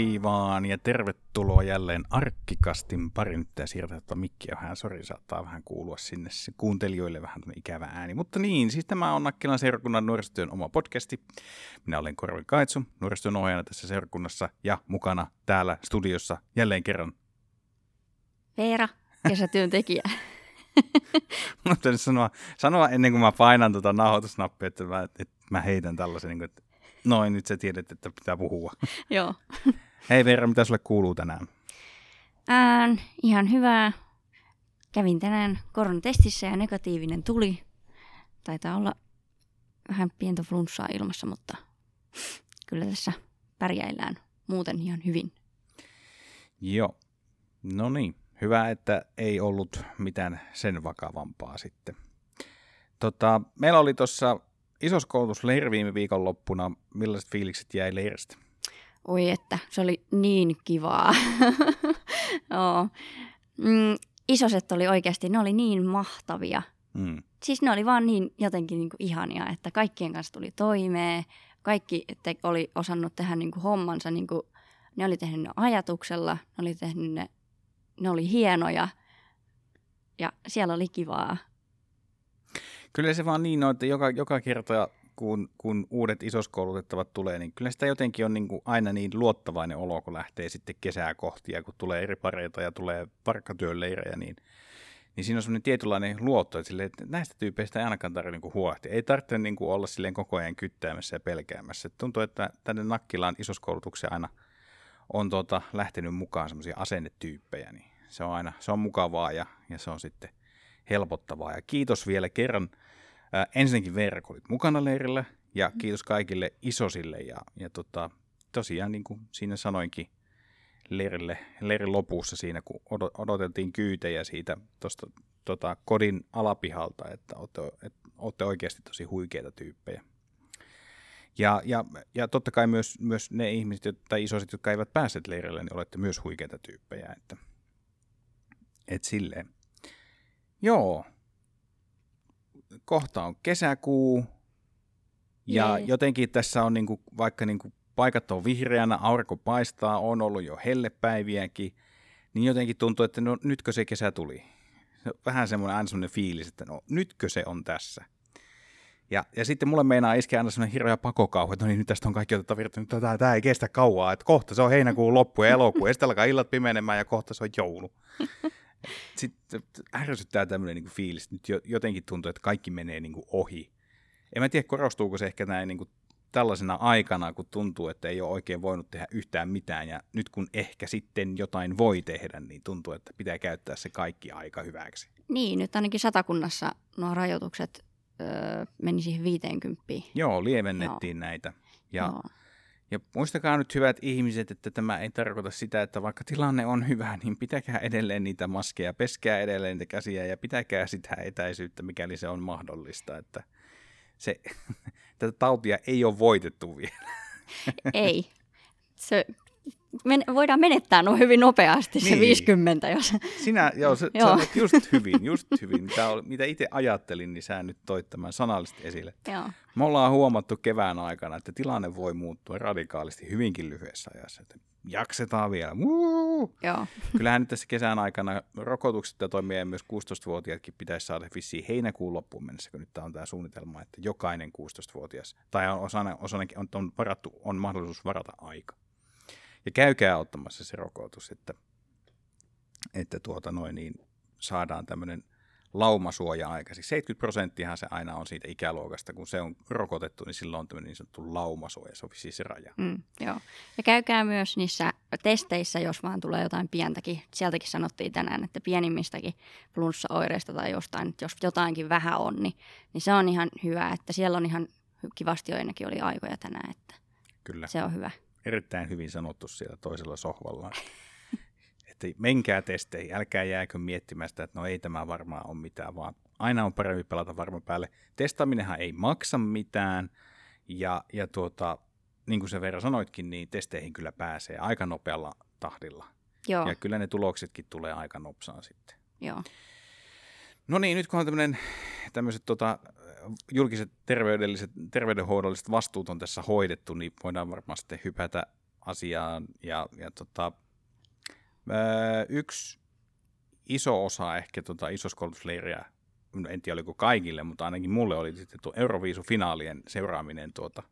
Hei vaan ja tervetuloa jälleen Arkkikastin pari. Nyt tää siirtää tuota mikkiä vähän, sori saattaa vähän kuulua sinne se kuuntelijoille vähän ikävä ääni. Mutta niin, siis tämä on Nakkilan seurakunnan nuorisotyön oma podcasti. Minä olen Korvi Kaitsu, nuorisotyön ohjaajana tässä seurakunnassa ja mukana täällä studiossa jälleen kerran. Veera, kesätyöntekijä. Mun pitäisi sanoa, sanoa ennen kuin mä painan tuota nauhoitusnappia, että mä, että mä heitän tällaisen, niin kuin, että noin, nyt sä tiedät, että pitää puhua. Joo. Hei Veera, mitä sulle kuuluu tänään? Ään, ihan hyvää. Kävin tänään koronatestissä ja negatiivinen tuli. Taitaa olla vähän pientä flunssaa ilmassa, mutta kyllä tässä pärjäillään muuten ihan hyvin. Joo. No niin, hyvä, että ei ollut mitään sen vakavampaa sitten. Tota, meillä oli tuossa isoskoulutus leiri viime viikonloppuna. Millaiset fiilikset jäi leiristä? Oi että, se oli niin kivaa. Joo. Mm, isoset oli oikeasti, ne oli niin mahtavia. Mm. Siis ne oli vaan niin jotenkin niin kuin ihania, että kaikkien kanssa tuli toimeen. Kaikki te, oli osannut tehdä niin kuin hommansa, niin kuin, ne oli tehnyt ne ajatuksella, ne oli tehnyt ne, ne oli hienoja ja siellä oli kivaa. Kyllä se vaan niin on, että joka, joka kerta kun, kun uudet isoskoulutettavat tulee, niin kyllä sitä jotenkin on niin kuin aina niin luottavainen olo, kun lähtee sitten kesää kohti ja kun tulee eri pareita ja tulee parkkatyöleirejä, niin, niin siinä on semmoinen tietynlainen luotto, että, sille, että näistä tyypeistä ei ainakaan tarvitse niin huolehtia. Ei tarvitse niin kuin olla silleen koko ajan kyttäämässä ja pelkäämässä. Et tuntuu, että tänne Nakkilaan isoskoulutukseen aina on tuota, lähtenyt mukaan semmoisia asennetyyppejä, niin se on aina se on mukavaa ja, ja se on sitten helpottavaa. Ja kiitos vielä kerran ää, ensinnäkin Veera, kun olit mukana leirillä, ja kiitos kaikille isosille. Ja, ja tota, tosiaan, niin kuin siinä sanoinkin leirille, leirin lopussa siinä, kun odoteltiin kyytejä siitä tosta, tota, kodin alapihalta, että olette, et, olette oikeasti tosi huikeita tyyppejä. Ja, ja, ja totta kai myös, myös ne ihmiset tai isoiset, jotka eivät päässeet leirille, niin olette myös huikeita tyyppejä. Että, et silleen. Joo. Kohta on kesäkuu. Ja Jee. jotenkin tässä on niinku, vaikka niinku paikat on vihreänä, aurinko paistaa, on ollut jo hellepäiviäkin, niin jotenkin tuntuu, että no nytkö se kesä tuli. Vähän semmoinen aina semmoinen fiilis, että no nytkö se on tässä. Ja, ja sitten mulle meinaa iskeä aina semmoinen hirveä pakokauhu, että no niin, nyt tästä on kaikki otettava virta, nyt tämä, tämä ei kestä kauaa, että kohta se on heinäkuun loppu ja elokuu, ja sitten alkaa illat pimenemään ja kohta se on joulu. Sitten ärsyttää tämmöinen niin fiilis, että nyt jo- jotenkin tuntuu, että kaikki menee niin kuin ohi. En mä tiedä, korostuuko se ehkä näin niin kuin tällaisena aikana, kun tuntuu, että ei ole oikein voinut tehdä yhtään mitään, ja nyt kun ehkä sitten jotain voi tehdä, niin tuntuu, että pitää käyttää se kaikki aika hyväksi. Niin, nyt ainakin satakunnassa nuo rajoitukset öö, meni siihen 50. Joo, lievennettiin Joo. näitä. Ja, Joo. Ja muistakaa nyt hyvät ihmiset, että tämä ei tarkoita sitä, että vaikka tilanne on hyvä, niin pitäkää edelleen niitä maskeja, peskää edelleen niitä käsiä ja pitäkää sitä etäisyyttä, mikäli se on mahdollista. Että se, tätä tautia ei ole voitettu vielä. Ei. Se, men, voidaan menettää noin hyvin nopeasti se Niin. 50, jos... Sinä, joo, se, Joo. joo. just hyvin, just hyvin. Mitä, oli, mitä itse ajattelin, niin sä nyt toit tämän sanallisesti esille. Joo. Me ollaan huomattu kevään aikana, että tilanne voi muuttua radikaalisti hyvinkin lyhyessä ajassa. Että jaksetaan vielä. Woo! Joo. Kyllähän nyt tässä kesän aikana rokotukset ja toimia myös 16-vuotiaatkin pitäisi saada vissiin heinäkuun loppuun mennessä, kun nyt tää on tämä suunnitelma, että jokainen 16-vuotias, tai on osana, osanakin on, on, varattu, on mahdollisuus varata aika. Ja käykää ottamassa se rokotus, että, että tuota noin, niin saadaan tämmöinen laumasuoja aikaiseksi. 70 prosenttihan se aina on siitä ikäluokasta, kun se on rokotettu, niin silloin on tämmöinen niin sanottu laumasuoja, se on siis se raja. Mm, joo. Ja käykää myös niissä testeissä, jos vaan tulee jotain pientäkin. Sieltäkin sanottiin tänään, että pienimmistäkin flunssaoireista tai jostain, että jos jotainkin vähän on, niin, niin se on ihan hyvä, että siellä on ihan kivasti jo ennenkin oli aikoja tänään, että Kyllä. se on hyvä. Erittäin hyvin sanottu siellä toisella sohvalla. että menkää testeihin, älkää jääkö miettimään sitä, että no ei tämä varmaan ole mitään, vaan aina on parempi pelata varma päälle. Testaaminenhan ei maksa mitään, ja, ja tuota, niin kuin se Veera sanoitkin, niin testeihin kyllä pääsee aika nopealla tahdilla. Joo, Ja kyllä ne tuloksetkin tulee aika nopsaan sitten. joo. No niin, nyt kun on tämmöinen, tämmöiset tota, julkiset terveydelliset, terveydenhoidolliset vastuut on tässä hoidettu, niin voidaan varmaan sitten hypätä asiaan. Ja, ja tota, öö, yksi iso osa ehkä tota isoskoulutusleiriä, en tiedä oliko kaikille, mutta ainakin mulle oli sitten tuo Euroviisu-finaalien seuraaminen tuota,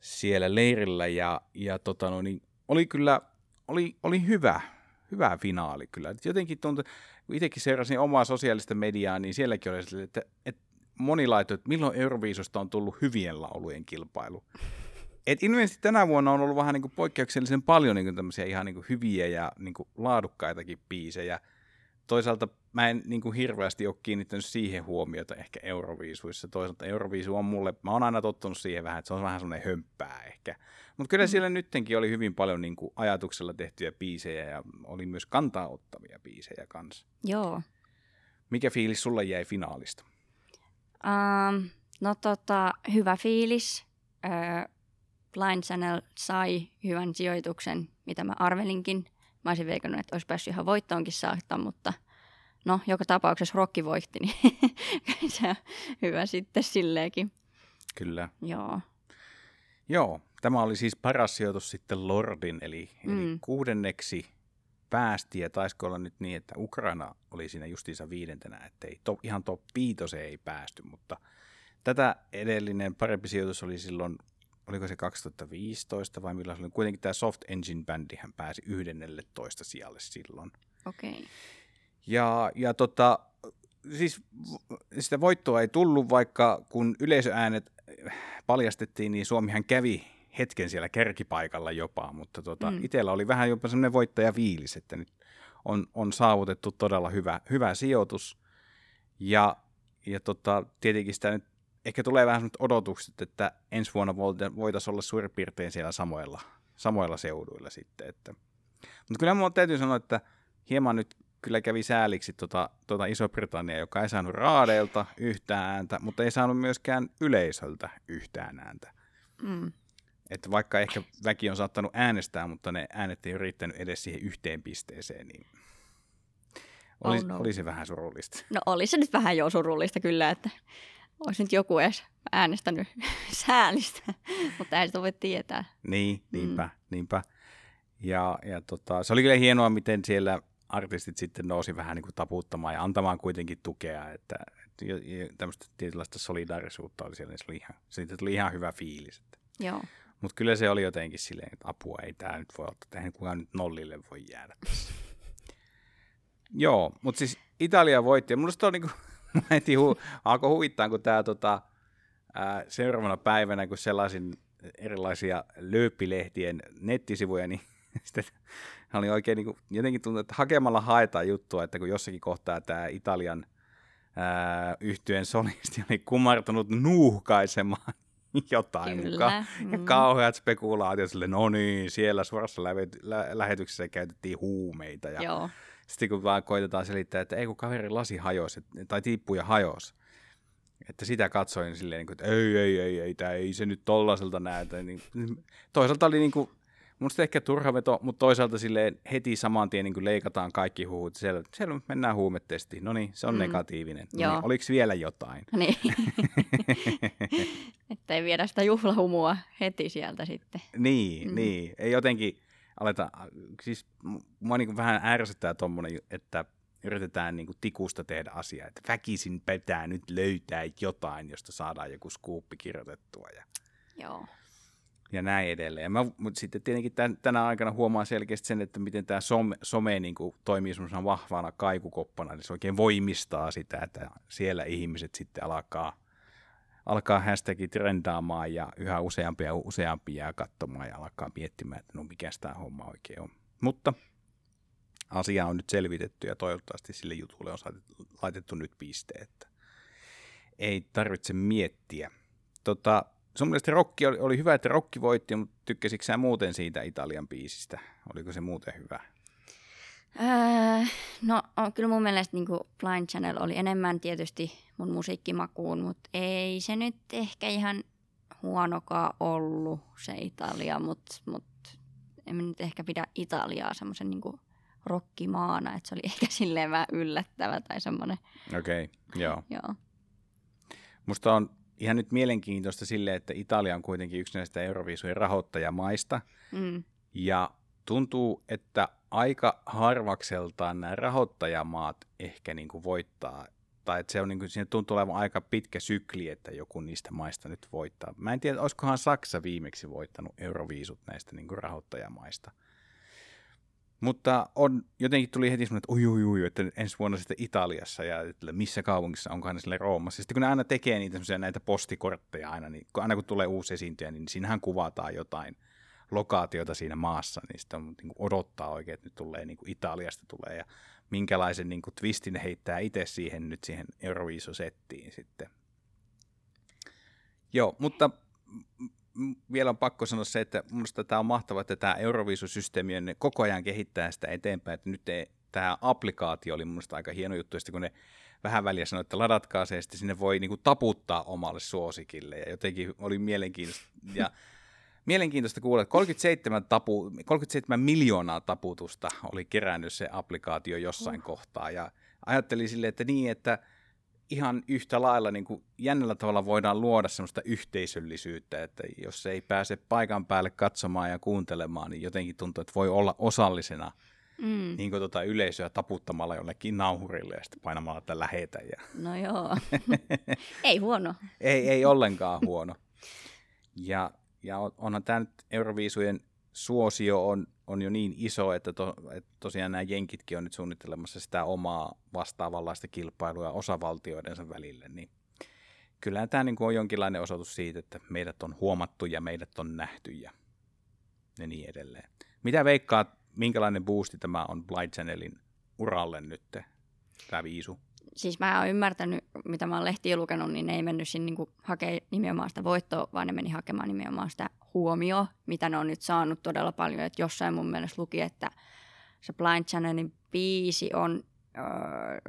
siellä leirillä. Ja, ja tota, no, niin, oli kyllä oli, oli hyvä, hyvä finaali kyllä. Jotenkin tuntui, kun itsekin seurasin omaa sosiaalista mediaa, niin sielläkin oli sille, että, että moni laittoi, että milloin Euroviisosta on tullut hyvien laulujen kilpailu. Et ilmeisesti tänä vuonna on ollut vähän niin kuin poikkeuksellisen paljon niin kuin tämmöisiä ihan niin kuin hyviä ja niin kuin laadukkaitakin biisejä. Toisaalta mä en niin kuin hirveästi ole kiinnittänyt siihen huomiota ehkä Euroviisuissa. Toisaalta Euroviisu on mulle, mä oon aina tottunut siihen vähän, että se on vähän semmoinen hömppää ehkä. Mutta kyllä mm. siellä nyttenkin oli hyvin paljon niin kuin ajatuksella tehtyjä biisejä ja oli myös kantaa ottavia biisejä kanssa. Joo. Mikä fiilis sulla jäi finaalista? Um, no tota, hyvä fiilis. Uh, Blind Channel sai hyvän sijoituksen, mitä mä arvelinkin. Mä olisin veikannut, että olisi päässyt ihan voittoonkin saakka, mutta no, joka tapauksessa Rokki voitti, niin se on hyvä sitten silleenkin. Kyllä. Joo. Joo, tämä oli siis paras sijoitus sitten Lordin, eli, mm. eli kuudenneksi päästi ja taisiko olla nyt niin, että Ukraina oli siinä justiinsa viidentenä, että ei to, ihan top viitoseen ei päästy, mutta tätä edellinen parempi sijoitus oli silloin, oliko se 2015 vai milloin se oli, kuitenkin tämä Soft Engine Bandi hän pääsi 11 sijalle silloin. Okei. Okay. Ja, ja tota, siis sitä voittoa ei tullut, vaikka kun yleisöäänet paljastettiin, niin Suomihan kävi hetken siellä kärkipaikalla jopa, mutta tota, mm. itsellä oli vähän jopa semmoinen voittajaviilis, että nyt on, on saavutettu todella hyvä, hyvä sijoitus. Ja, ja tota, tietenkin sitä nyt ehkä tulee vähän sellaiset odotukset, että ensi vuonna voitaisiin olla suurin piirtein siellä samoilla, samoilla seuduilla sitten. Että. Mutta kyllä minun täytyy sanoa, että hieman nyt kyllä kävi sääliksi tuota, tuota Iso-Britannia, joka ei saanut raadeilta yhtään ääntä, mutta ei saanut myöskään yleisöltä yhtään ääntä. Mm. Että vaikka ehkä väki on saattanut äänestää, mutta ne äänet ei ole riittänyt edes siihen yhteen pisteeseen, niin oli, oh no. oli se vähän surullista. No oli se nyt vähän jo surullista kyllä, että olisi nyt joku edes äänestänyt säälistä, mutta ei sitä voi tietää. Niin, niinpä, mm. niinpä. Ja, ja tota, se oli kyllä hienoa, miten siellä artistit sitten nousi vähän niin kuin taputtamaan ja antamaan kuitenkin tukea, että, että tämmöistä tietynlaista solidaarisuutta oli siellä, niin se oli ihan, siitä tuli ihan hyvä fiilis. Että. Joo. Mutta kyllä se oli jotenkin silleen, että apua ei tämä nyt voi ottaa, eihän kukaan nyt nollille voi jäädä tässä. Joo, mutta siis Italia voitti, ja minusta on niinku, heti hu, alkoi huvittaa, kun tämä tota, ää, seuraavana päivänä, kun sellaisin erilaisia lööppilehtien nettisivuja, niin sitten oli oikein niin kuin, jotenkin tuntuu, että hakemalla haetaan juttua, että kun jossakin kohtaa tämä Italian ää, yhtyeen solisti oli kumartunut nuuhkaisemaan jotain Kyllä. mukaan. Mm. Ja kauheat spekulaatiot sille, no niin, siellä suorassa lä- lä- lähetyksessä käytettiin huumeita. Ja Joo. Sitten kun vaan koitetaan selittää, että ei kun kaveri lasi hajosi, tai tippui ja hajosi. Että sitä katsoin silleen, että ei, ei, ei, ei, tää, ei se nyt tollaiselta näytä. Niin, toisaalta oli niin kuin, mun ehkä turha veto, mutta toisaalta silleen heti saman tien niin leikataan kaikki huut. Siellä, siellä mennään huumetestiin. No niin, se on mm. negatiivinen. No niin, oliko vielä jotain? Niin. Että ei viedä sitä juhlahumua heti sieltä sitten. Niin, mm. niin. Ei jotenkin aleta, siis mua niin vähän ärsyttää tuommoinen, että yritetään niin tikusta tehdä asiaa, että väkisin pitää nyt löytää jotain, josta saadaan joku skuuppi kirjoitettua. Ja... Joo ja näin edelleen. Mä, mutta sitten tietenkin tämän, tänä aikana huomaa selkeästi sen, että miten tämä some, some niin kuin, toimii semmoisena vahvana kaikukoppana, niin se oikein voimistaa sitä, että siellä ihmiset sitten alkaa, alkaa hashtagit trendaamaan ja yhä useampia ja useampia jää katsomaan ja alkaa miettimään, että no mikä tämä homma oikein on. Mutta asia on nyt selvitetty ja toivottavasti sille jutulle on laitettu nyt piste, että ei tarvitse miettiä. Tota, sun mielestä Rokki oli, oli hyvä, että Rokki voitti, mutta tykkäsitkö sä muuten siitä Italian biisistä? Oliko se muuten hyvä? Öö, no kyllä mun mielestä niin Blind Channel oli enemmän tietysti mun musiikkimakuun, mutta ei se nyt ehkä ihan huonokaan ollut se Italia, mutta mut, en mä nyt ehkä pidä Italiaa semmoisen niin rokkimaana, että se oli ehkä silleen vähän yllättävä tai semmoinen. Okei, okay, joo. joo. Musta on ihan nyt mielenkiintoista sille, että Italia on kuitenkin yksi näistä Euroviisujen rahoittajamaista. Mm. Ja tuntuu, että aika harvakseltaan nämä rahoittajamaat ehkä niin kuin voittaa. Tai että se on niin kuin, siinä tuntuu olevan aika pitkä sykli, että joku niistä maista nyt voittaa. Mä en tiedä, olisikohan Saksa viimeksi voittanut Euroviisut näistä niin kuin rahoittajamaista. Mutta on, jotenkin tuli heti semmoinen, että ui, ui, ui, että ensi vuonna sitten Italiassa ja että missä kaupungissa onkohan ne sille Roomassa. Sitten kun ne aina tekee niitä näitä postikortteja aina, niin aina kun tulee uusi esiintyjä, niin siinähän kuvataan jotain lokaatiota siinä maassa, niin on, niin odottaa oikein, että nyt tulee niin Italiasta tulee ja minkälaisen niin kuin twistin heittää itse siihen nyt siihen Euroviiso-settiin sitten. Joo, mutta vielä on pakko sanoa se, että minusta tämä on mahtavaa, että tämä Euroviisusysteemi on koko ajan kehittää sitä eteenpäin, että nyt ei, tämä applikaatio oli minusta aika hieno juttu, ja kun ne vähän väliä sanoi, että ladatkaa se, ja sitten sinne voi niinku taputtaa omalle suosikille, ja jotenkin oli mielenkiintoista, ja mielenkiintoista kuulla, että 37, tapu, 37 miljoonaa taputusta oli kerännyt se applikaatio jossain uh. kohtaa, ja ajattelin sille, että niin, että ihan yhtä lailla niin kuin jännällä tavalla voidaan luoda semmoista yhteisöllisyyttä, että jos ei pääse paikan päälle katsomaan ja kuuntelemaan, niin jotenkin tuntuu, että voi olla osallisena mm. niin kuin tuota yleisöä taputtamalla jollekin nauhurille ja sitten painamalla, että lähetä. Ja... No joo, ei huono. ei, ei ollenkaan huono. Ja, ja onhan tämä nyt Euroviisujen suosio on, on jo niin iso, että, to, että tosiaan nämä jenkitkin on nyt suunnittelemassa sitä omaa vastaavanlaista kilpailua osavaltioidensa välille, niin kyllähän tämä niin kuin on jonkinlainen osoitus siitä, että meidät on huomattu ja meidät on nähty ja, niin edelleen. Mitä veikkaat, minkälainen boosti tämä on Blind Channelin uralle nyt, tämä viisu? siis mä oon ymmärtänyt, mitä mä oon lehtiä lukenut, niin ne ei mennyt sinne niin hakemaan nimenomaan sitä voittoa, vaan ne meni hakemaan nimenomaan sitä huomioon, mitä ne on nyt saanut todella paljon. Että jossain mun mielestä luki, että se Blind Channelin biisi on äh,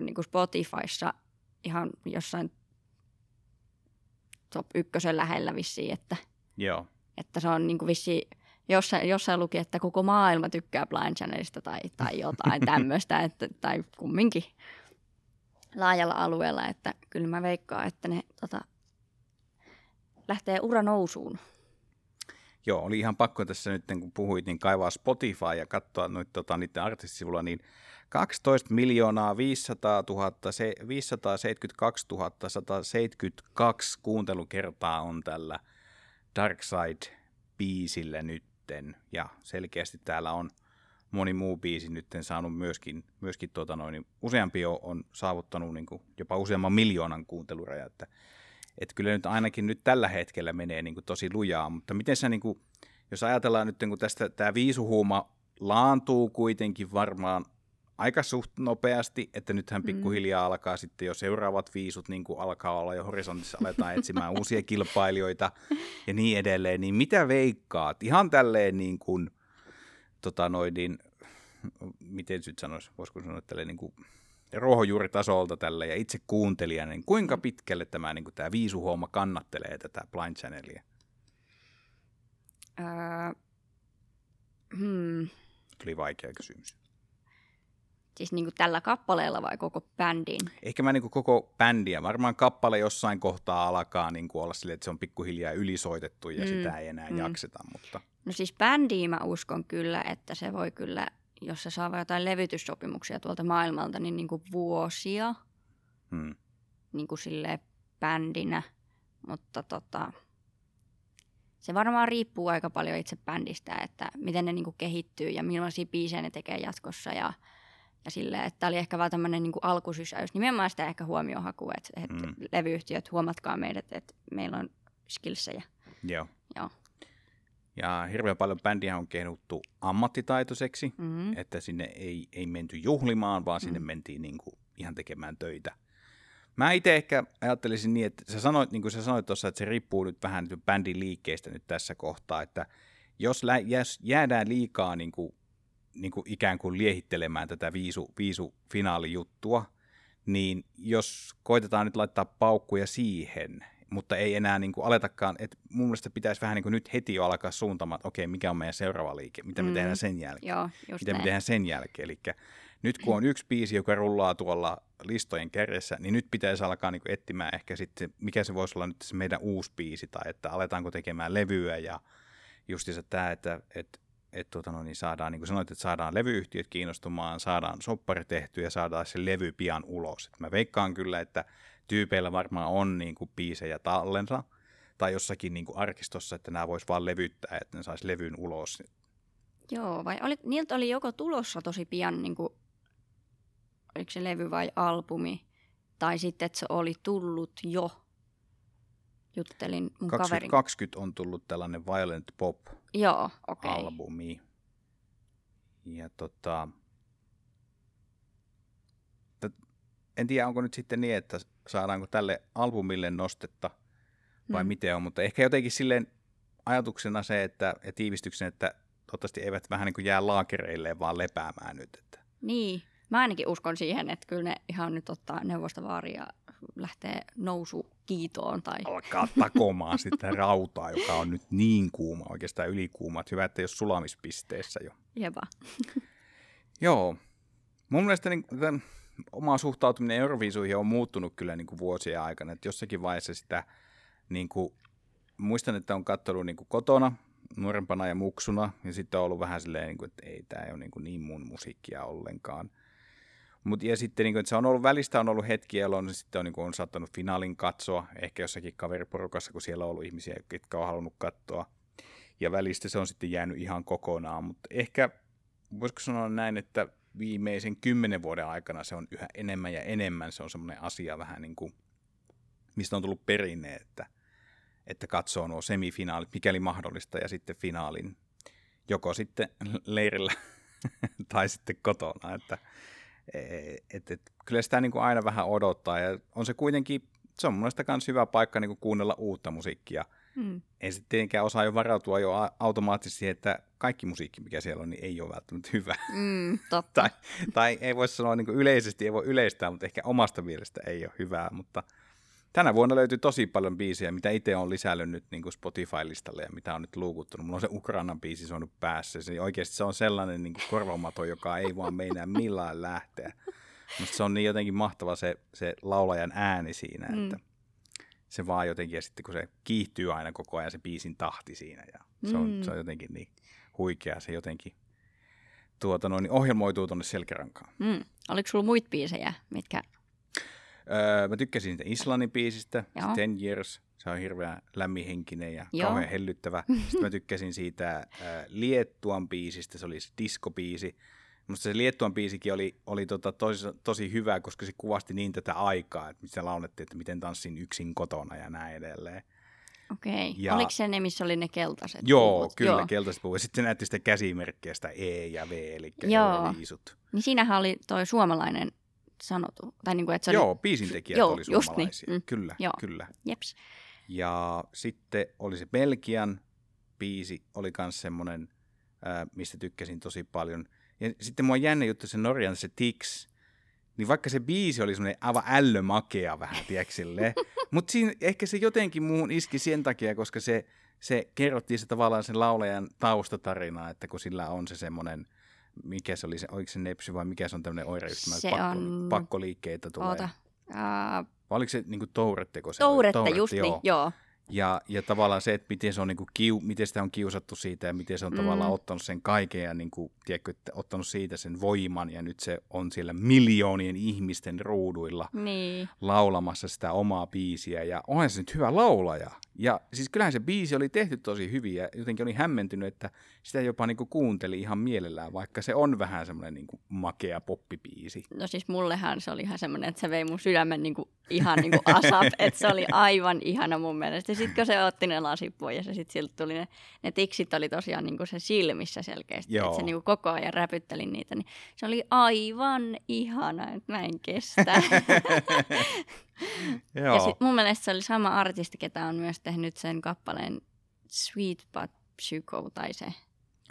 niin kuin Spotifyssa ihan jossain top ykkösen lähellä vissiin, että, Joo. että se on niin kuin vissiin, jossain, jossain luki, että koko maailma tykkää Blind Channelista tai, tai jotain tämmöistä, että, tai kumminkin laajalla alueella, että kyllä mä veikkaan, että ne tota, lähtee ura nousuun. Joo, oli ihan pakko tässä nyt, kun puhuit, niin kaivaa Spotify ja katsoa noit, tota, niiden artistisivulla, niin 12 miljoonaa 500 000, se, 572 172 kuuntelukertaa on tällä Dark Side-biisillä nytten. Ja selkeästi täällä on moni muu biisi nyt saanut myöskin, myöskin tuota noin, niin useampi on, on saavuttanut niin kuin jopa useamman miljoonan kuunteluraja, että, että kyllä nyt ainakin nyt tällä hetkellä menee niin kuin tosi lujaa, mutta miten sä, niin kuin, jos ajatellaan nyt, kun tästä tämä viisuhuuma laantuu kuitenkin varmaan aika suht nopeasti, että nythän mm. pikkuhiljaa alkaa sitten jo seuraavat viisut, niin kuin alkaa olla jo horisontissa, aletaan etsimään uusia kilpailijoita ja niin edelleen, niin mitä veikkaat? Ihan tälleen niin kuin – tota noin, niin, miten nyt sanoisi, voisiko sanoa tälle niin kuin ruohonjuuritasolta tälle ja itse kuuntelijana, niin kuinka pitkälle tämä, niin kuin, tämä viisuhomma kannattelee tätä Blind Channelia? Öö, hmm. Tuli vaikea kysymys. Siis niin kuin tällä kappaleella vai koko bändiin? Ehkä mä niin kuin koko bändiä. Varmaan kappale jossain kohtaa alkaa niin kuin olla silleen, että se on pikkuhiljaa ylisoitettu ja mm. sitä ei enää mm. jakseta. Mutta... No siis bändiin mä uskon kyllä, että se voi kyllä, jos se saa jotain levytyssopimuksia tuolta maailmalta, niin, niin kuin vuosia hmm. niin kuin silleen bändinä. Mutta tota, se varmaan riippuu aika paljon itse bändistä, että miten ne niin kuin kehittyy ja millaisia biisejä ne tekee jatkossa ja ja silleen, että tämä oli ehkä vaan tämmöinen niin alkusysäys. Nimenomaan sitä ehkä huomiohaku, että, että mm. levyyhtiöt huomatkaa meidät, että meillä on skillsejä. Joo. Joo. Ja hirveän paljon bändiä on kehuttu ammattitaitoiseksi, mm-hmm. että sinne ei, ei menty juhlimaan, vaan sinne mm-hmm. mentiin niin kuin ihan tekemään töitä. Mä itse ehkä ajattelisin niin, että sä sanoit, niin kuin sä sanoit tuossa, että se riippuu nyt vähän bändin liikkeestä nyt tässä kohtaa, että jos, lä- jos jäädään liikaa niin kuin, niin kuin ikään kuin liehittelemään tätä viisu, viisu finaalijuttua, niin jos koitetaan nyt laittaa paukkuja siihen, mutta ei enää niin kuin aletakaan, että mun mielestä pitäisi vähän niin kuin nyt heti jo alkaa suuntaamaan, että okei, mikä on meidän seuraava liike, mitä mm. me tehdään sen jälkeen, Joo, mitä näin. me tehdään sen jälkeen, eli nyt kun on yksi biisi, joka rullaa tuolla listojen kärjessä, niin nyt pitäisi alkaa niin etsimään ehkä sitten, mikä se voisi olla nyt se meidän uusi biisi, tai että aletaanko tekemään levyä, ja justiinsa tämä, että, että että tuota, no, niin saadaan, niin kuin sanoit, että saadaan levyyhtiöt kiinnostumaan, saadaan soppari tehty ja saadaan se levy pian ulos. Et mä veikkaan kyllä, että tyypeillä varmaan on niin kuin biisejä tallensa tai jossakin niin kuin arkistossa, että nämä vois vaan levyttää, että ne saisi levyn ulos. Joo, vai oli, niiltä oli joko tulossa tosi pian, niin kuin, oliko se levy vai albumi, tai sitten, että se oli tullut jo. Juttelin mun 2020 kaverin. on tullut tällainen Violent Pop Joo, okei. Okay. albumi. Ja tota, en tiedä onko nyt sitten niin, että saadaanko tälle albumille nostetta vai Mm. miten on, mutta ehkä jotenkin silleen ajatuksena se, että, ja tiivistyksen, että toivottavasti eivät vähän niin kuin jää laakereilleen vaan lepäämään nyt. Että. Niin, mä ainakin uskon siihen, että kyllä ne ihan nyt ottaa neuvosta vaaria ja lähtee nousu kiitoon tai... Alkaa takomaan sitä rautaa, joka on nyt niin kuuma, oikeastaan ylikuuma, että hyvä, että ole sulamispisteessä jo. Jeba. Joo. Mun mielestä niin, tämän, oma suhtautuminen Euroviisuihin on muuttunut kyllä niin kuin vuosien aikana. Että jossakin vaiheessa sitä, niin kuin, muistan, että on katsonut niin kuin kotona nuorempana ja muksuna, ja sitten on ollut vähän silleen, niin kuin, että ei, tämä ei ole niin, kuin niin mun musiikkia ollenkaan. Mut, ja sitten niin kuin, että se on ollut välistä on ollut hetkiä, jolloin sitten on, niin kuin, on saattanut finaalin katsoa, ehkä jossakin kaveriporukassa, kun siellä on ollut ihmisiä, jotka on halunnut katsoa. Ja välistä se on sitten jäänyt ihan kokonaan, mutta ehkä voisiko sanoa näin, että viimeisen kymmenen vuoden aikana se on yhä enemmän ja enemmän. Se on semmoinen asia vähän niin kuin, mistä on tullut perinne, että, että katsoo nuo semifinaalit, mikäli mahdollista, ja sitten finaalin joko sitten leirillä tai sitten kotona. Että, et, et, kyllä sitä niin kuin aina vähän odottaa, ja on se kuitenkin, se on mun mielestä myös hyvä paikka niin kuin kuunnella uutta musiikkia. Mm. Ei sitten tietenkään osaa jo varautua jo automaattisesti siihen, että kaikki musiikki, mikä siellä on, niin ei ole välttämättä hyvä. Mm, totta. tai, tai ei voi sanoa niin yleisesti, ei voi yleistää, mutta ehkä omasta mielestä ei ole hyvää. Mutta tänä vuonna löytyy tosi paljon biisejä, mitä itse on lisännyt nyt niin Spotify-listalle ja mitä on nyt luukuttunut. Mulla on se Ukrainan biisi soinut päässä. Se, oikeasti se on sellainen niin korvamato, joka ei vaan meinaa millään lähteä. Mutta se on niin jotenkin mahtava se, se laulajan ääni siinä, Mm. että se vaan jotenkin, ja sitten kun se kiihtyy aina koko ajan se biisin tahti siinä, ja se on, Mm. se on jotenkin niin huikea, se jotenkin tuota, noin, niin ohjelmoituu tuonne selkärankaan. Mm. Oliko sulla muita biisejä, mitkä... Öö, mä tykkäsin siitä Islannin biisistä, Joo. se Ten Years, se on hirveän lämminhenkinen ja Joo. kauhean hellyttävä. Sitten mä tykkäsin siitä äh, Liettuan biisistä, se oli se diskobiisi. Musta se Liettuan biisikin oli, oli tota tosi, tosi hyvä, koska se kuvasti niin tätä aikaa, että missä laulettiin, että miten tanssin yksin kotona ja näin edelleen. Okei. Ja- Oliko se ne, missä oli ne keltaiset Joo, puvut? kyllä, Joo. keltaiset puvut. Sitten se näytti sitä käsimerkkiä, sitä E ja V, eli Joo. viisut. Niin siinähän oli toi suomalainen sanotu. Tai niin kuin, että se Joo, oli... biisintekijät Joo, oli just niin. suomalaisia. Mm. Kyllä, Joo. kyllä. Jeps. Ja sitten oli se Belgian biisi, oli myös semmoinen, ää, mistä tykkäsin tosi paljon. Ja sitten mua jännä juttu se Norjan se Tix, niin vaikka se biisi oli semmoinen aivan ällömakea vähän, tiedätkö silleen, mutta siinä ehkä se jotenkin muuhun iski sen takia, koska se, se kerrottiin se tavallaan sen laulajan taustatarina, että kun sillä on se semmoinen, mikä se oli, se, oliko se nepsy vai mikä se on tämmöinen oireyhtymä, Se pakko, on- pakkoliikkeitä tulee. Oota. Uh, Vai oliko se niinku touretteko se oli? tourette, just joo. niin, joo. Ja, ja tavallaan se, että miten, se on niinku kiu, miten sitä on kiusattu siitä ja miten se on Mm. tavallaan ottanut sen kaiken ja niinku, tiedätkö, että ottanut siitä sen voiman ja nyt se on siellä miljoonien ihmisten ruuduilla Niin. laulamassa sitä omaa biisiä ja onhan se nyt hyvä laulaja. Ja siis kyllähän se biisi oli tehty tosi hyvin ja jotenkin oli hämmentynyt, että sitä jopa niinku kuunteli ihan mielellään, vaikka se on vähän semmoinen niinku makea poppibiisi. No siis mullehan se oli ihan semmoinen, että se vei mun sydämen niinku, ihan niinku asap, että se oli aivan ihana mun mielestä. Sitten kun se otti ne lasit pois ja sitten siltä tuli ne, ne tiksit oli tosiaan niinku se silmissä selkeästi, että se niinku koko ajan räpytteli niitä, niin se oli aivan ihana, että mä en kestä. Joo, ja sit mun mielestä se oli sama artisti, ketä on myös tehnyt sen kappaleen Sweet But Psycho, tai se,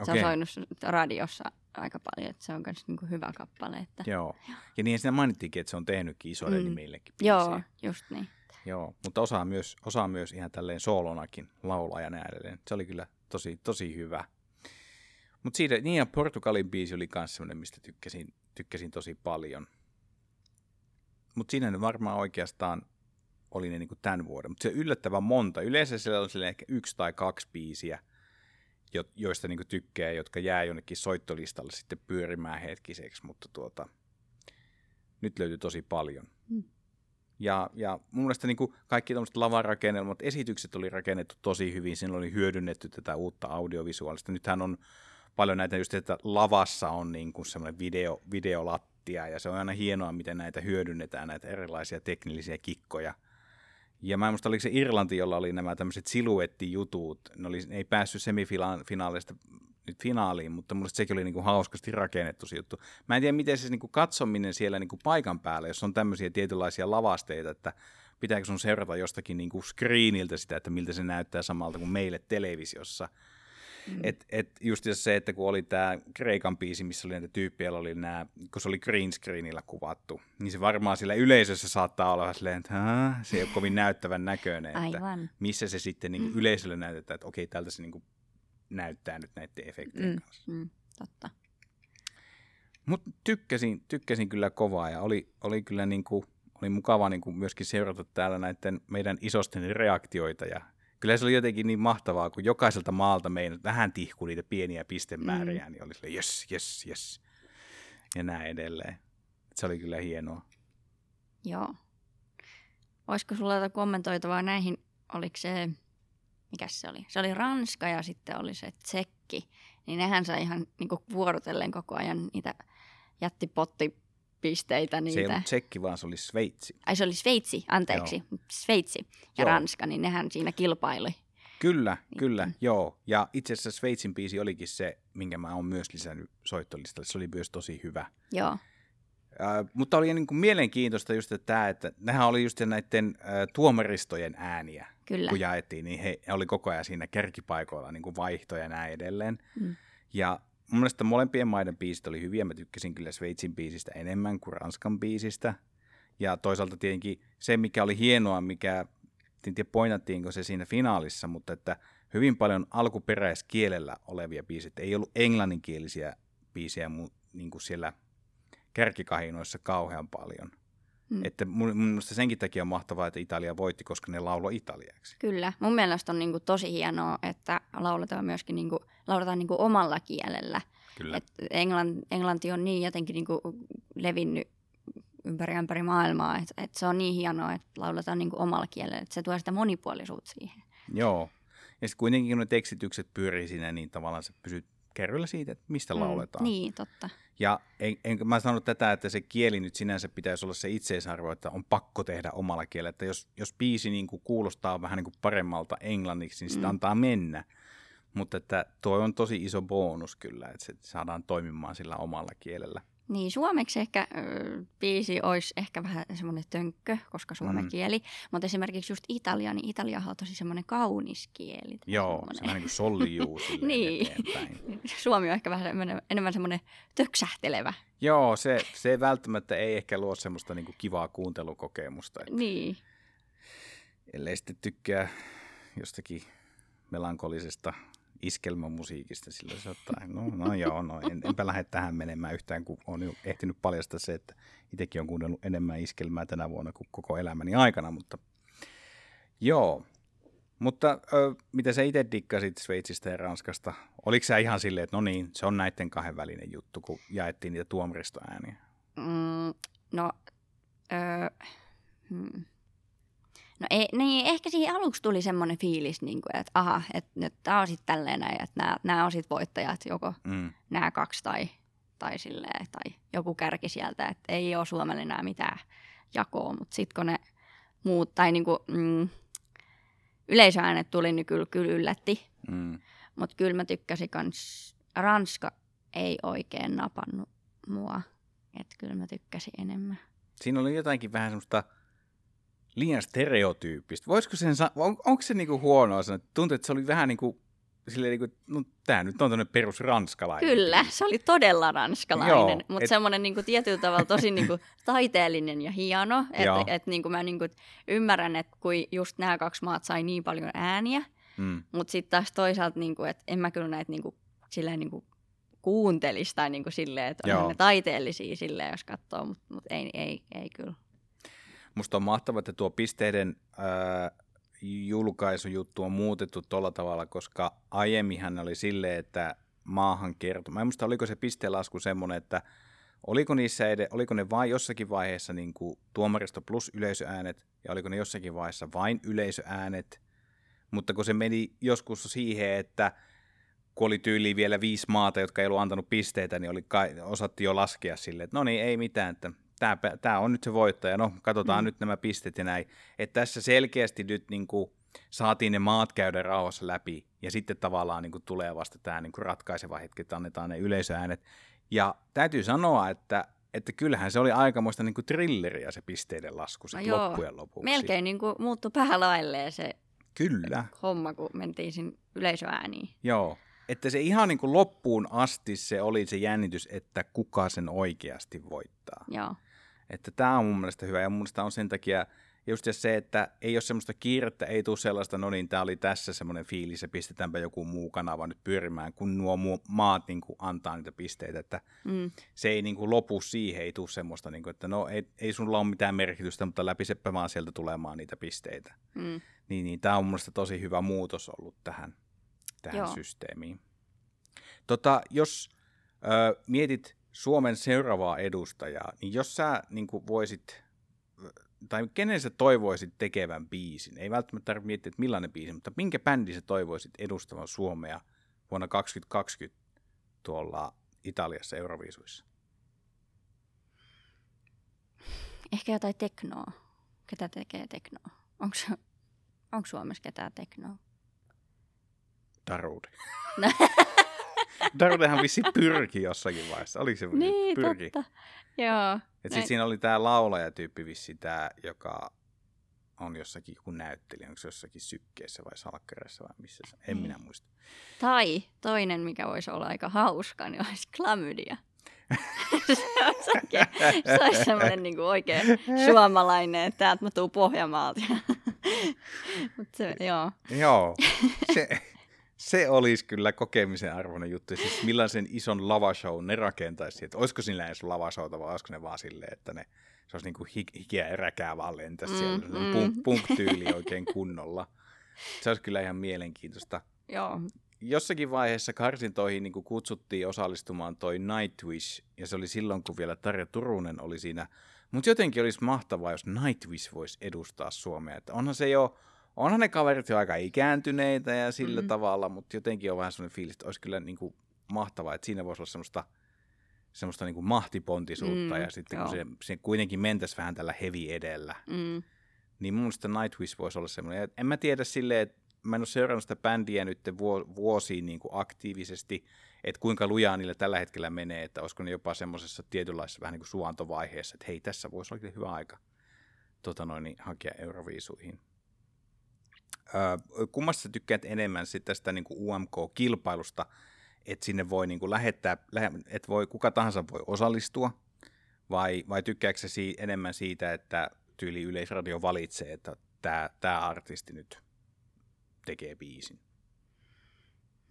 se on okei. soinut radiossa aika paljon, että se on myös niinku hyvä kappale. Että... Joo. Ja niin siinä mainittiinkin, että se on tehnytkin isoille Mm. nimillekin Joo, biisejä. just niin. Joo, mutta osaa myös, osaa myös ihan tälleen soolonakin laulaa ja näin edelleen. Se oli kyllä tosi, tosi hyvä. Mutta siitä, niin ja Portugalin biisi oli myös semmoinen, mistä tykkäsin tykkäsin tosi paljon. Mutta siinä nyt varmaan oikeastaan oli ne niin kuin tämän vuoden. Mutta se yllättävän monta. Yleensä siellä on ehkä yksi tai kaksi biisiä, jo- joista niin kuin tykkää, jotka jää jonnekin soittolistalle sitten pyörimään hetkiseksi, mutta tuota, nyt löytyy tosi paljon. Mm. Ja, ja mun mielestä niin kuin kaikki tämmöiset lavarakennelmat, esitykset oli rakennettu tosi hyvin, siinä oli hyödynnetty tätä uutta audiovisuaalista. Nythän on paljon näitä just, että lavassa on niin kuin semmoinen video, videolattia, ja se on aina hienoa, miten näitä hyödynnetään, näitä erilaisia teknillisiä kikkoja. Ja mä en muista, oliko se Irlanti, jolla oli nämä tämmöiset siluettijutut, ne, oli, ne ei päässyt semifinaalista nyt finaaliin, mutta musta sekin oli niinku hauskasti rakennettu se juttu. Mä en tiedä, miten se niinku katsominen siellä niinku paikan päällä, jos on tämmöisiä tietynlaisia lavasteita, että pitääkö sun seurata jostakin niinku screeniltä sitä, että miltä se näyttää samalta kuin meille televisiossa. Mm. Et, et just se, että kun oli tämä Kreikan biisi, missä oli näitä tyyppejä, oli nämä, kun se oli green screenillä kuvattu, niin se varmaan sillä yleisössä saattaa olla silleen, että se ei ole kovin näyttävän näköinen, että Aivan. missä se sitten niin yleisölle näytetään, että okei, tältä se niin näyttää nyt näiden efektien Mm, kanssa. mm, totta. Mutta tykkäsin, tykkäsin kyllä kovaa ja oli, oli kyllä niin kuin, oli mukava niin kuin myöskin seurata täällä näiden meidän isosten reaktioita ja kyllä se oli jotenkin niin mahtavaa, kun jokaiselta maalta meidän vähän tihkui niitä pieniä pistemääriä, mm. niin oli silleen jes, jes, jes ja näin edelleen. Se oli kyllä hienoa. Joo. Olisiko sulla jotain kommentoitavaa näihin? Oliko se, mikä se oli? Se oli Ranska ja sitten oli se Tsekki. Niin nehän sai ihan niinku vuorotellen koko ajan niitä jättipottipisteitä. Se ei Niitä. ollut tsekki, vaan se oli Sveitsi. Ai se oli Sveitsi, anteeksi. Joo. Sveitsi ja Joo. Ranska, niin nehän siinä kilpaili. Kyllä, kyllä, joo. Ja itse asiassa Sveitsin biisi olikin se, minkä mä oon myös lisännyt soittolistalle. Se oli myös tosi hyvä. Joo. Äh, mutta oli niin kuin mielenkiintoista just että tämä, että nehän oli just näiden äh, tuomaristojen ääniä, Kyllä. kun jaettiin, niin he, he oli koko ajan siinä kärkipaikoilla niin kuin vaihtoja ja näin edelleen. Mm. Ja mun mielestä molempien maiden biisit oli hyviä. Mä tykkäsin kyllä Sveitsin biisistä enemmän kuin Ranskan biisistä. Ja toisaalta tietenkin se, mikä oli hienoa, mikä, en tiedä pointattiinko se siinä finaalissa, mutta että hyvin paljon alkuperäiskielellä olevia biisit, ei ollut englanninkielisiä biisejä niin kuin siellä kärkikahinoissa kauhean paljon. Mm. Että mun, mun mielestä senkin takia on mahtavaa, että Italia voitti, koska ne lauloi italiaksi. Kyllä. Mun mielestä on niinku tosi hienoa, että lauletaan myöskin niinku, lauletaan niinku omalla kielellä. Kyllä. Et englanti, englanti on niin jotenkin niinku levinnyt ympäri ympäri maailmaa, että et se on niin hienoa, että lauletaan niinku omalla kielellä. Et se tuo sitä monipuolisuutta siihen. Joo. Ja sitten kuitenkin kun ne tekstitykset pyörii siinä, niin tavallaan sä pysyt kerralla siitä, että mistä mm. lauletaan. Niin, totta. Ja en, enkä mä sanonut tätä, että se kieli nyt sinänsä pitäisi olla se itseisarvo, että on pakko tehdä omalla kielellä. Että jos, jos biisi niin kuin kuulostaa vähän niin kuin paremmalta englanniksi, niin sitä Mm. antaa mennä. Mutta että tuo on tosi iso bonus kyllä, että se saadaan toimimaan sillä omalla kielellä. Niin, suomeksi ehkä ö, biisi olisi ehkä vähän semmoinen tönkkö, koska suomen Mm. kieli. Mutta esimerkiksi just Italia, niin Italiahan on tosi semmoinen kaunis kieli. Joo, se semmoinen- vähän niin silleen Niin. eteenpäin. Suomi on ehkä vähän enemmän, enemmän semmoinen töksähtelevä. Joo, se, se välttämättä ei ehkä luo semmoista niin kuin kivaa kuuntelukokemusta. Että Niin, ellei sitten tykkää jostakin melankolisesta iskelmämusiikista, sillä ottaa, no, no joo, no en, enpä lähde tähän menemään yhtään, kun on jo ehtinyt paljastaa se, että itsekin on kuunnellut enemmän iskelmää tänä vuonna kuin koko elämäni aikana, mutta joo. Mutta ö, mitä sä itse dikkasit Sveitsistä ja Ranskasta? Oliko sä ihan silleen, että no niin, se on näiden kahden välinen juttu, kun jaettiin niitä tuomaristoääniä? mm, no, öö, hmm. No ei, niin, ehkä siihen aluksi tuli semmoinen fiilis, niin kuin, että aha, että nyt tämä on sitten tälleen näin, että nämä, nämä on sitten voittajat, joko Mm, nämä kaksi tai, tai, silleen, tai joku kärki sieltä, että ei ole Suomelle enää mitään jakoa, mutta sitten kun ne muut, tai niin kuin, mm, yleisöäänet tuli, niin kyllä, kyllä yllätti, mm. mutta kyllä mä tykkäsin kans, Ranska ei oikein napannut mua, että kyllä mä tykkäsin enemmän. Siinä oli jotainkin vähän semmoista liian stereotyyppistä. Voisiko sen on, onko se niinku huonoa sanoa? Tuntuu, että se oli vähän niinku, silleen niinku, no tää nyt on tämmöinen perus ranskalainen. Kyllä, se oli todella ranskalainen, Joo, mutta et- semmoinen niinku tietyllä tavalla tosi niinku taiteellinen ja hieno. Että et niinku mä niinku ymmärrän, että kun just nämä kaksi maat sai niin paljon ääniä, Mm, mutta sitten taas toisaalta, niinku, että en mä kyllä näitä niinku, silleen niinku kuuntelisi tai niin kuin silleen, että on ne taiteellisia silleen, jos katsoo, mutta mut ei, ei, ei kyllä. Musta on mahtavaa, että tuo pisteiden ää, julkaisujuttu on muutettu tuolla tavalla, koska aiemminhan oli silleen, että maahan kertoo. Mä en muista, oliko se pistelasku semmoinen, että oliko, niissä ed- oliko ne vain jossakin vaiheessa niin kuin tuomaristo plus yleisöäänet, ja oliko ne jossakin vaiheessa vain yleisöäänet, mutta kun se meni joskus siihen, että kun oli tyyliin vielä viisi maata, jotka ei ollut antanut pisteitä, niin oli kai, osattiin jo laskea sille, että no niin, ei mitään, että tämä, tämä on nyt se voittaja, no katsotaan mm. Nyt nämä pisteet ja näin. Että tässä selkeästi nyt niin kuin, saatiin ne maat käydä rauhassa läpi, ja sitten tavallaan niin kuin, tulee vasta tämä niin kuin, ratkaiseva hetki, että annetaan ne yleisöäänet. Ja täytyy sanoa, että, että kyllähän se oli aikamoista niin kuin, trilleriä se pisteiden lasku No sitten joo, loppujen lopuksi. Melkein niin kuin muuttui päälailleen se Kyllä. homma, kun mentiin sinne yleisöääniin. Joo. Että se ihan niin kuin loppuun asti se oli se jännitys, että kuka sen oikeasti voittaa. Joo. Että tämä on mun mielestä hyvä ja mun mielestä on sen takia just se, että ei ole semmoista kiirettä, ei tule sellaista, no niin, tämä oli tässä semmoinen fiilis ja pistetäänpä joku muu kanava nyt pyörimään, kun nuo maat niin kuin antaa niitä pisteitä, että Mm. se ei niin kuin lopu siihen, ei tule semmoista, niin kuin, että no ei, ei sulla ole mitään merkitystä, mutta läpi seppä vaan sieltä tulemaan niitä pisteitä. Mm. Niin, niin tämä on mun mielestä tosi hyvä muutos ollut tähän, tähän Joo. systeemiin. Tota, jos ö, mietit Suomen seuraavaa edustajaa, niin jos sä niin kuin voisit, tai kenen sä toivoisit tekevän biisin, ei välttämättä tarvitse miettiä, että millainen biisi, mutta minkä bändi sä toivoisit edustavan Suomea vuonna 2020 tuolla Italiassa Euroviisuissa? Ehkä jotain teknoa. Ketä tekee teknoa? Onko, onko Suomessa ketään teknoa? Darude. Darudehan vissi pyrki jossakin vaiheessa. Oliko se Niin, pyrki? totta. Joo. Et sit siinä oli tämä laulajatyyppi vissi tämä, joka on jossakin joku näyttelijä, onko se jossakin sykkeessä vai salkkareissa vai missä se, en Niin. minä muista. Tai toinen, mikä voisi olla aika hauska, niin olisi klamydia. se olisi, oikein, se olisi semmoinen niin oikein suomalainen, että täältä mä tuun Pohjanmaalta. Mut se, joo. Joo, se, se olisi kyllä kokemisen arvoinen juttu. Siis millaisen ison lavashow ne rakentaisi. Että olisiko sillä edes lavashowta vai olisiko ne vaan silleen, että ne, se olisi niin kuin hikeä ja räkää vaan lentäisi Mm, siellä. mm. Mm, punk, punk-tyyli oikein kunnolla. Se olisi kyllä ihan mielenkiintoista. joo. jossakin vaiheessa karsintoihin niin kutsuttiin osallistumaan toi Nightwish, ja se oli silloin, kun vielä Tarja Turunen oli siinä. Mutta jotenkin olisi mahtavaa, jos Nightwish voisi edustaa Suomea. Että onhan se jo, onhan ne kaverit jo aika ikääntyneitä ja sillä Mm. mm. tavalla, mutta jotenkin on vähän sellainen fiilis, että olisi kyllä niin kuin mahtavaa, että siinä voisi olla semmoista, semmoista niin kuin mahtipontisuutta, Mm, ja sitten kun joo. se, se kuitenkin mentäisi vähän tällä heavy edellä, Mm. niin mun mielestä Nightwish voisi olla semmoinen. Ja En mä tiedä silleen, että mä en ole seurannut sitä bändiä nyt vuo- vuosiin niin kuin aktiivisesti, että kuinka lujaa niillä tällä hetkellä menee, että olisiko ne jopa semmoisessa tietynlaisessa vähän niin kuin suantovaiheessa, että hei, tässä voisi olla hyvä aika tota noin, niin hakea Euroviisuihin. Kummasta tykkäät enemmän sit tästä niin UMK-kilpailusta, että sinne voi niin kuin lähettää, lähe, että voi, kuka tahansa voi osallistua, vai, vai tykkääkö si- enemmän siitä, että tyyli Yleisradio valitsee, että tämä, tämä artisti nyt tekee biisin?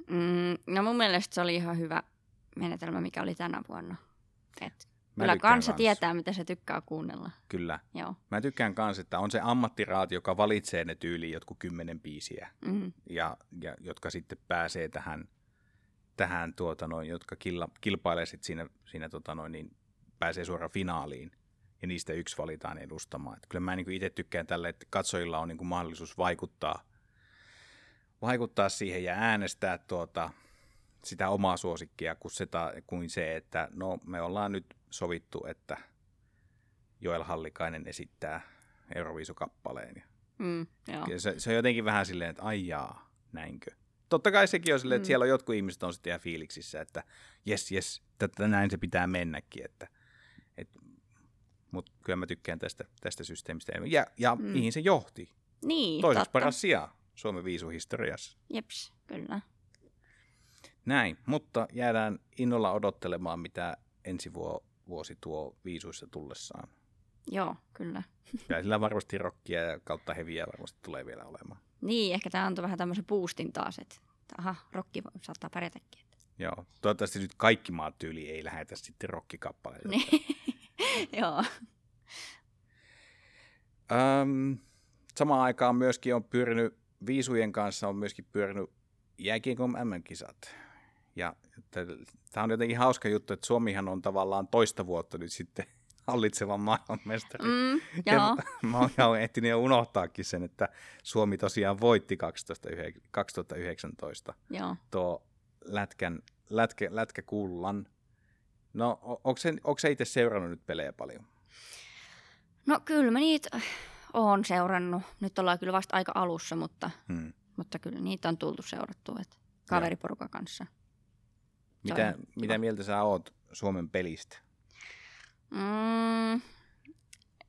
Mm, no mun mielestä se oli ihan hyvä menetelmä, mikä oli tänä vuonna. Et Mä kyllä kansa kans. tietää, mitä se tykkää kuunnella. Kyllä. Joo. Mä tykkään kanssa, että on se ammattiraati, joka valitsee ne tyyliin jotkut kymmenen biisiä, Mm. ja, ja jotka sitten pääsee tähän, tähän tuota noin, jotka killa, kilpailee sit siinä, siinä tota noin, niin pääsee suoraan finaaliin, ja niistä yksi valitaan edustamaan. Et kyllä mä niin itse tykkään tälle, että katsojilla on niin mahdollisuus vaikuttaa, vaikuttaa siihen ja äänestää tuota, sitä omaa suosikkia kuin se, ta- kuin se, että no me ollaan nyt sovittu, että Joel Hallikainen esittää Euroviisukappaleen. Mm, joo. se, se on jotenkin vähän silleen, että ai jaa, näinkö. Totta kai sekin on silleen, että Mm. siellä on jotkut ihmiset on sitten ihan fiiliksissä, että jes, jes, tätä näin se pitää mennäkin. Että, et, Mutta kyllä mä tykkään tästä, tästä systeemistä. Ja, ja Mm. mm. mihin se johti? Niin, Toiseksi totta. paras sija Suomen viisuhistoriassa. Jeps, kyllä. Näin, mutta jäädään innolla odottelemaan, mitä ensi vuo- vuosi tuo viisuissa tullessaan. Joo, kyllä. Ja sillä varmasti rockia ja kautta heviä varmasti tulee vielä olemaan. Niin, ehkä tämä antoi vähän tämmöisen boostin taas, että aha, rokki saattaa pärjätäkin. Joo, toivottavasti nyt kaikki maat tyyli ei lähetä sitten rokkikappaleita. Niin. Joo. Öm, samaan aikaan myöskin on pyörinyt, viisujen kanssa on myöskin pyörinyt jääkiekon MM-kisat. Ja tämä on jotenkin hauska juttu, että Suomihan on tavallaan toista vuotta nyt sitten hallitsevan maailmanmestari. Mm, Ja mä oon ehtinyt jo unohtaakin sen, että Suomi tosiaan voitti 12, 2019 joo. tuo lätkän, lätkä, lätkäkullan. No, onko se, onko se itse seurannut nyt pelejä paljon? No kyllä mä niitä oon seurannut. Nyt ollaan kyllä vasta aika alussa, mutta, Hmm. mutta kyllä niitä on tultu seurattua. Et kaveriporukan kanssa. Mitä, mitä mieltä sä oot Suomen pelistä? Mm,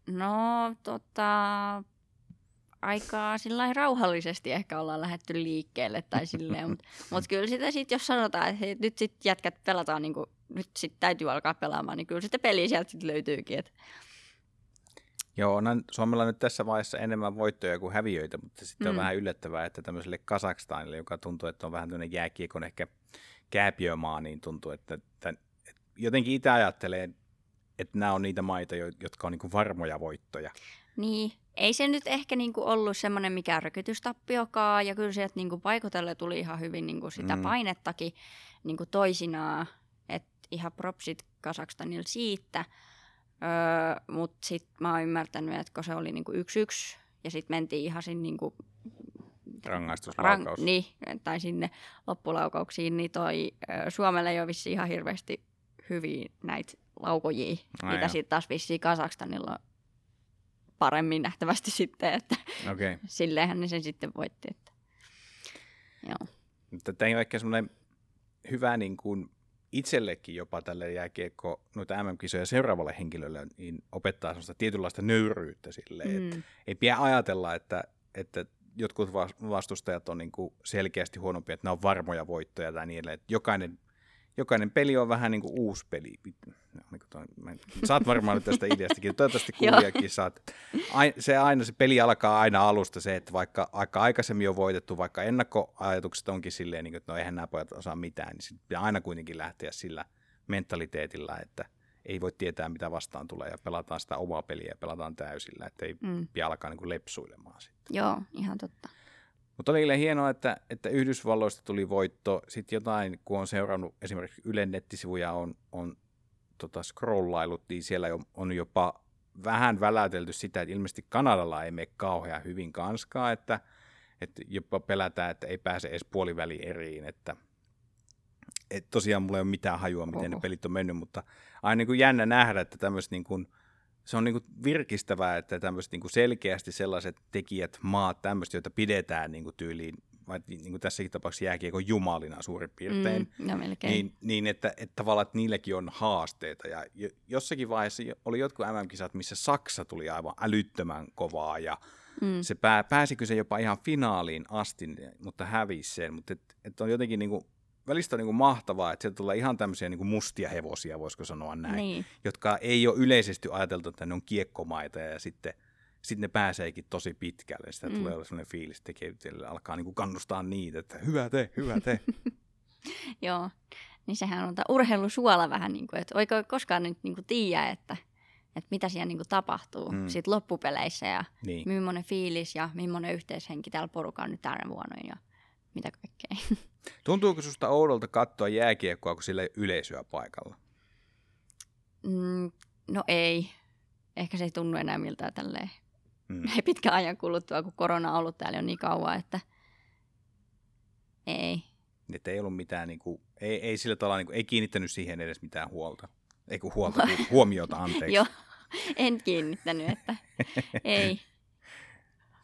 no tota, aika sillä rauhallisesti ehkä ollaan lähdetty liikkeelle tai silleen, mutta mut kyllä sitä sitten, jos sanotaan, että hei, nyt sitten jätkät pelataan, niin nyt sitten täytyy alkaa pelaamaan, niin kyllä sitä peliä sieltä sitten löytyykin. Et, Joo, onhan Suomella nyt tässä vaiheessa enemmän voittoja kuin häviöitä, mutta sitten mm. on vähän yllättävää, että tämmöiselle Kasakstanille, joka tuntuu, että on vähän tämmöinen jääkiekon ehkä kääpiömaa, niin tuntuu, että, että, että jotenkin itse ajattelee, että nämä on niitä maita, jo- jotka on niin kuin varmoja voittoja. niin, ei se nyt ehkä niinku ollut semmoinen mikään rökytystappiokaan, ja kyllä sieltä niinku paikotelle tuli ihan hyvin niinku sitä Mm. mm. painettakin niinku toisinaan, että ihan propsit Kasakstanilla siitä. Öö, Mutta sitten mä oon ymmärtänyt, että kun se oli niinku yksi yksi ja sitten mentiin ihan sinne niinku Rangaistuslaukaus. niin, tai sinne loppulaukauksiin, niin toi Suomelle ei ole vissiin ihan hirveästi hyviä näitä laukojia, Ai mitä sitten taas vissiin Kasakstanilla paremmin nähtävästi sitten, että. Okay. silleenhän ne sen sitten voitti. Että. Joo. Mutta tämä on ehkä semmoinen hyvä niin kuin itsellekin jopa tälle jääkiekko noita MM-kisoja seuraavalle henkilölle niin opettaa semmoista tietynlaista nöyryyttä silleen, mm. Mm. ei pidä ajatella, että, että jotkut vas- vastustajat on niin kuin selkeästi huonompia, että ne on varmoja voittoja tai niin edelleen. Että jokainen, jokainen peli on vähän niin kuin uusi peli. No, niin en- saat varmaan nyt tästä ideastakin. Toivottavasti kuulijakin saat. Se aina, se peli alkaa aina alusta se, että vaikka aika aikaisemmin on voitettu, vaikka ennakkoajatukset onkin silleen, niin kuin, että no eihän nämä pojat osaa mitään, niin pitää aina kuitenkin lähteä sillä mentaliteetillä, että ei voi tietää, mitä vastaan tulee ja pelataan sitä omaa peliä ja pelataan täysillä, että ei Mm. pidä alkaa niin kuin lepsuilemaan sitten. Joo, ihan totta. Mutta oli hienoa, että, että Yhdysvalloista tuli voitto. Sitten jotain, kun on seurannut esimerkiksi Ylen nettisivuja, on, on tota, scrollailut, niin siellä on, on jopa vähän väläytelty sitä, että ilmeisesti Kanadalla ei mene kauhean hyvin kanskaa, että, että jopa pelätään, että ei pääse edes puoliväli eriin, että et tosiaan mulla ei ole mitään hajua, miten Oho. ne pelit on mennyt, mutta aina niin kuin jännä nähdä, että tämmöistä niin kuin, se on niin kuin virkistävää, että tämmöiset niin kuin selkeästi sellaiset tekijät, maat, tämmöiset, joita pidetään niin kuin tyyliin, vai niin kuin tässäkin tapauksessa jääkiekon jumalina suurin piirtein, Mm, no melkein. niin, niin että, että tavallaan että niilläkin on haasteita. Ja jo- jossakin vaiheessa oli jotkut MM-kisat, missä Saksa tuli aivan älyttömän kovaa ja mm. se pää, pääsikö se jopa ihan finaaliin asti, mutta hävisi sen. Mutta et, et on jotenkin niinku, välistä on niinku mahtavaa, että sieltä tulee ihan tämmöisiä niinku mustia hevosia, voisiko sanoa näin, Niin. jotka ei ole yleisesti ajateltu, että ne on kiekkomaita ja sitten sitten ne pääseekin tosi pitkälle. Sitä mm. Tulee olla sellainen fiilis, että alkaa niinku kannustaa niitä, että hyvä te, hyvä te. Joo, niin sehän on urheilusuola vähän niin kuin, että oikein koskaan nyt niin kuin tiedä, että, että mitä siellä niin kuin tapahtuu Mm. sit loppupeleissä ja niin. millainen fiilis ja millainen yhteishenki tällä porukalla nyt tänä vuonna ja mitä kaikkea. Tuntuuko susta oudolta katsoa jääkiekkoa, kun sillä ei yleisöä paikalla? Mm, no ei. Ehkä se ei tunnu enää miltään tälleen Mm. ei pitkän ajan kuluttua, kun korona on ollut täällä jo niin kauan, että ei. Että ei ollut mitään, niinku, ei, ei sillä tavalla, niinku, ei kiinnittänyt siihen edes mitään huolta. Ei kun huolta, huomiota, anteeksi. Joo, en kiinnittänyt, että ei.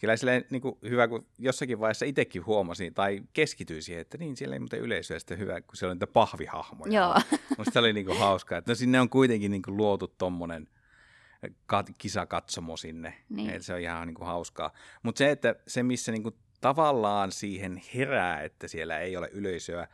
Kyllä silleen, niin kuin, hyvä, kun jossakin vaiheessa itsekin huomasin tai keskityin siihen, että niin, siellä ei muuten yleisöä sitten hyvä, kun siellä on niitä pahvihahmoja. Joo. Musta se oli niin kuin, hauskaa, että no sinne on kuitenkin niin kuin, luotu tommonen kat- kisakatsomo sinne, Niin. että se on ihan niin kuin, hauskaa. Mutta se, että se missä niin kuin, tavallaan siihen herää, että siellä ei ole yleisöä,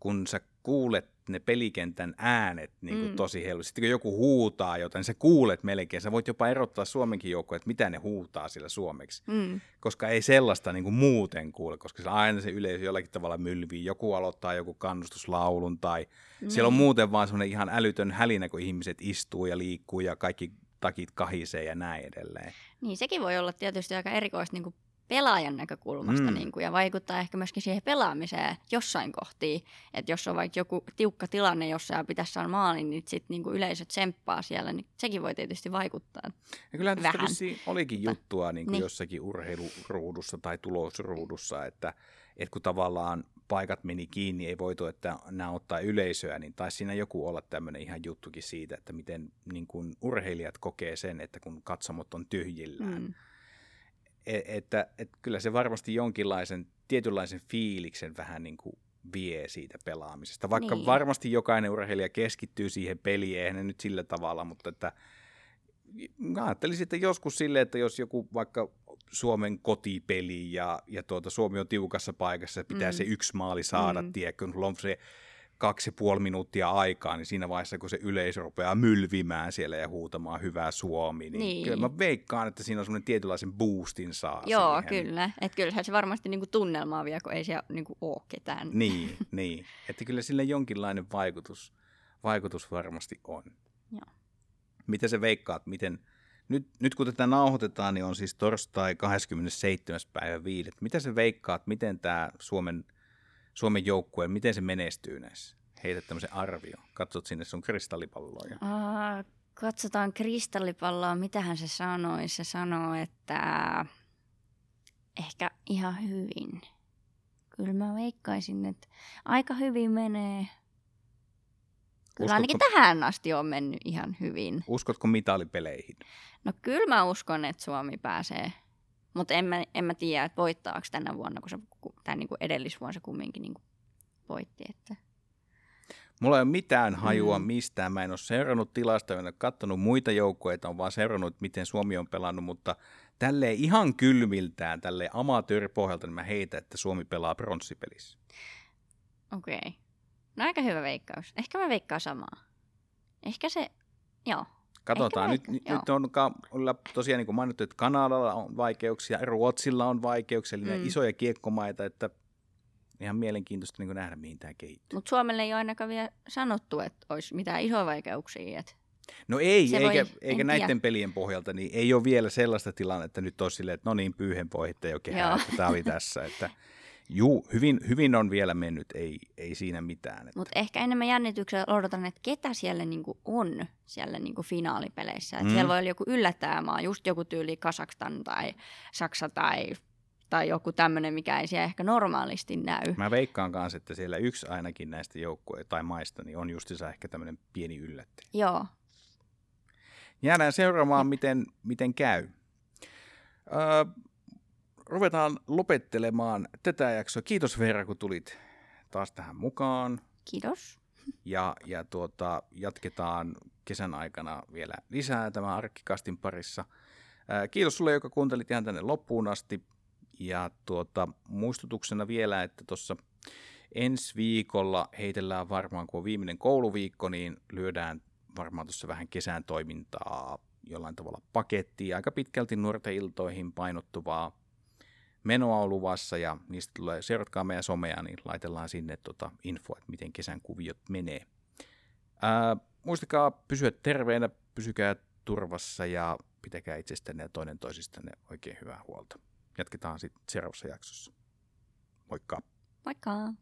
kun sä kuulet ne pelikentän äänet niin kuin mm. tosi helposti. Sitten kun joku huutaa jotain, niin sä kuulet melkein. Sä voit jopa erottaa Suomenkin joukkoja, että mitä ne huutaa sillä suomeksi. Mm. Koska ei sellaista niin kuin muuten kuule, koska se aina se yleisö jollakin tavalla mylvii. Joku aloittaa joku kannustuslaulun tai mm. siellä on muuten vaan semmoinen ihan älytön hälinä, kun ihmiset istuu ja liikkuu ja kaikki takit kahisee ja näin edelleen. Niin, sekin voi olla tietysti aika erikoista niin kuin pelaajan näkökulmasta mm. niin kuin, ja vaikuttaa ehkä myöskin siihen pelaamiseen jossain kohtiin. Että jos on vaikka joku tiukka tilanne, jossa pitäisi saada maalin, niin sitten niin yleisö tsemppaa siellä, niin sekin voi tietysti vaikuttaa ja kyllä vähän. olikin juttua niin kuin niin. jossakin urheiluruudussa tai tulosruudussa, että, että kun tavallaan paikat meni kiinni, ei voitu, että nämä ottaa yleisöä, niin taisi siinä joku olla tämmöinen ihan juttukin siitä, että miten niin kuin urheilijat kokee sen, että kun katsomot on tyhjillään. Mm että, että kyllä se varmasti jonkinlaisen tietynlaisen fiiliksen vähän niin kuin vie siitä pelaamisesta. Vaikka niin. varmasti jokainen urheilija keskittyy siihen peliin, eihän ne nyt sillä tavalla, mutta että mä ajattelisin, että joskus silleen, että jos joku vaikka Suomen kotipeli ja, ja tuota, Suomi on tiukassa paikassa, pitää mm. se yksi maali saada, mm. tiedätkö, on se kaksi puoli minuuttia aikaa, niin siinä vaiheessa, kun se yleisö rupeaa mylvimään siellä ja huutamaan hyvää Suomi, niin, niin. kyllä mä veikkaan, että siinä on semmoinen tietynlaisen boostin saa Joo, siihen. kyllä. Että kyllähän se varmasti niinku tunnelmaa vie, kun ei siellä niinku ole ketään. Niin, niin. Että kyllä sillä jonkinlainen vaikutus, vaikutus varmasti on. Joo. Mitä se veikkaat, miten... Nyt, nyt kun tätä nauhoitetaan, niin on siis torstai 27. päivä 5. Mitä se veikkaat, miten tämä Suomen – Suomen joukkue, miten se menestyy näissä? Heitä tämmöisen arvio. Katsot sinne sun kristallipalloa. Katsotaan kristallipalloa. Mitähän se sanoi? Se sanoo, että ehkä ihan hyvin. Kyllä mä veikkaisin, että aika hyvin menee. Kyllä Uskotko, ainakin tähän asti on mennyt ihan hyvin. Uskotko mitalipeleihin? No kyllä mä uskon, että Suomi pääsee mutta en mä, en mä tiedä, että voittaako tänä vuonna, kun se, tai niin kuin edellisvuonna se kumminkin niin kuin voitti. Että. Mulla ei ole mitään hajua mm. mistään. Mä en ole seurannut tilasta, en ole katsonut muita joukkoja, on vaan seurannut, miten Suomi on pelannut, mutta tälleen ihan kylmiltään, tälle amatööripohjalta, niin mä heitä, että Suomi pelaa pronssipelissä. Okei. Okay. No aika hyvä veikkaus. Ehkä mä veikkaan samaa. Ehkä se, joo. Katsotaan. Nyt, nyt, nyt on olla tosiaan niin kuin mainittu, että Kanadalla on vaikeuksia, Ruotsilla on vaikeuksia, eli mm. isoja kiekkomaita, että ihan mielenkiintoista niin nähdä, mihin tämä kehittyy. Mutta Suomelle ei ole ainakaan vielä sanottu, että olisi mitään isoja vaikeuksia. Että no ei, eikä, voi, eikä näiden tiedä. pelien pohjalta, niin ei ole vielä sellaista tilannetta nyt olisi silleen, että no niin, pyyhen poihitte jo kehää, että tämä oli tässä. Että Juu, hyvin, hyvin on vielä mennyt, ei, ei siinä mitään. Mutta ehkä enemmän jännityksellä odotan, että ketä siellä niinku on siellä niinku finaalipeleissä. Mm. Siellä voi olla joku yllättävä maa, just joku tyyli Kasakstan tai Saksa tai, tai joku tämmöinen, mikä ei siellä ehkä normaalisti näy. Mä veikkaan kanssa, että siellä yksi ainakin näistä joukkueista tai maista niin on justissa ehkä tämmöinen pieni yllättäjä. Joo. Jäädään seuraamaan, miten, miten käy. Öö, ruvetaan lopettelemaan tätä jaksoa. Kiitos Veera, kun tulit taas tähän mukaan. Kiitos. Ja, ja tuota, jatketaan kesän aikana vielä lisää tämän arkkikastin parissa. Ää, kiitos sulle, joka kuuntelit ihan tänne loppuun asti. Ja tuota, muistutuksena vielä, että tuossa ensi viikolla heitellään varmaan, kun on viimeinen kouluviikko, niin lyödään varmaan tuossa vähän kesän toimintaa jollain tavalla pakettia, aika pitkälti nuorten iltoihin painottuvaa menoa on luvassa ja niistä tulee, seuratkaa meidän somea, niin laitellaan sinne tota info, että miten kesän kuviot menee. Ää, muistakaa pysyä terveenä, pysykää turvassa ja pitäkää itsestänne ja toinen toisistanne oikein hyvää huolta. Jatketaan sitten seuraavassa jaksossa. Moikka! Moikka!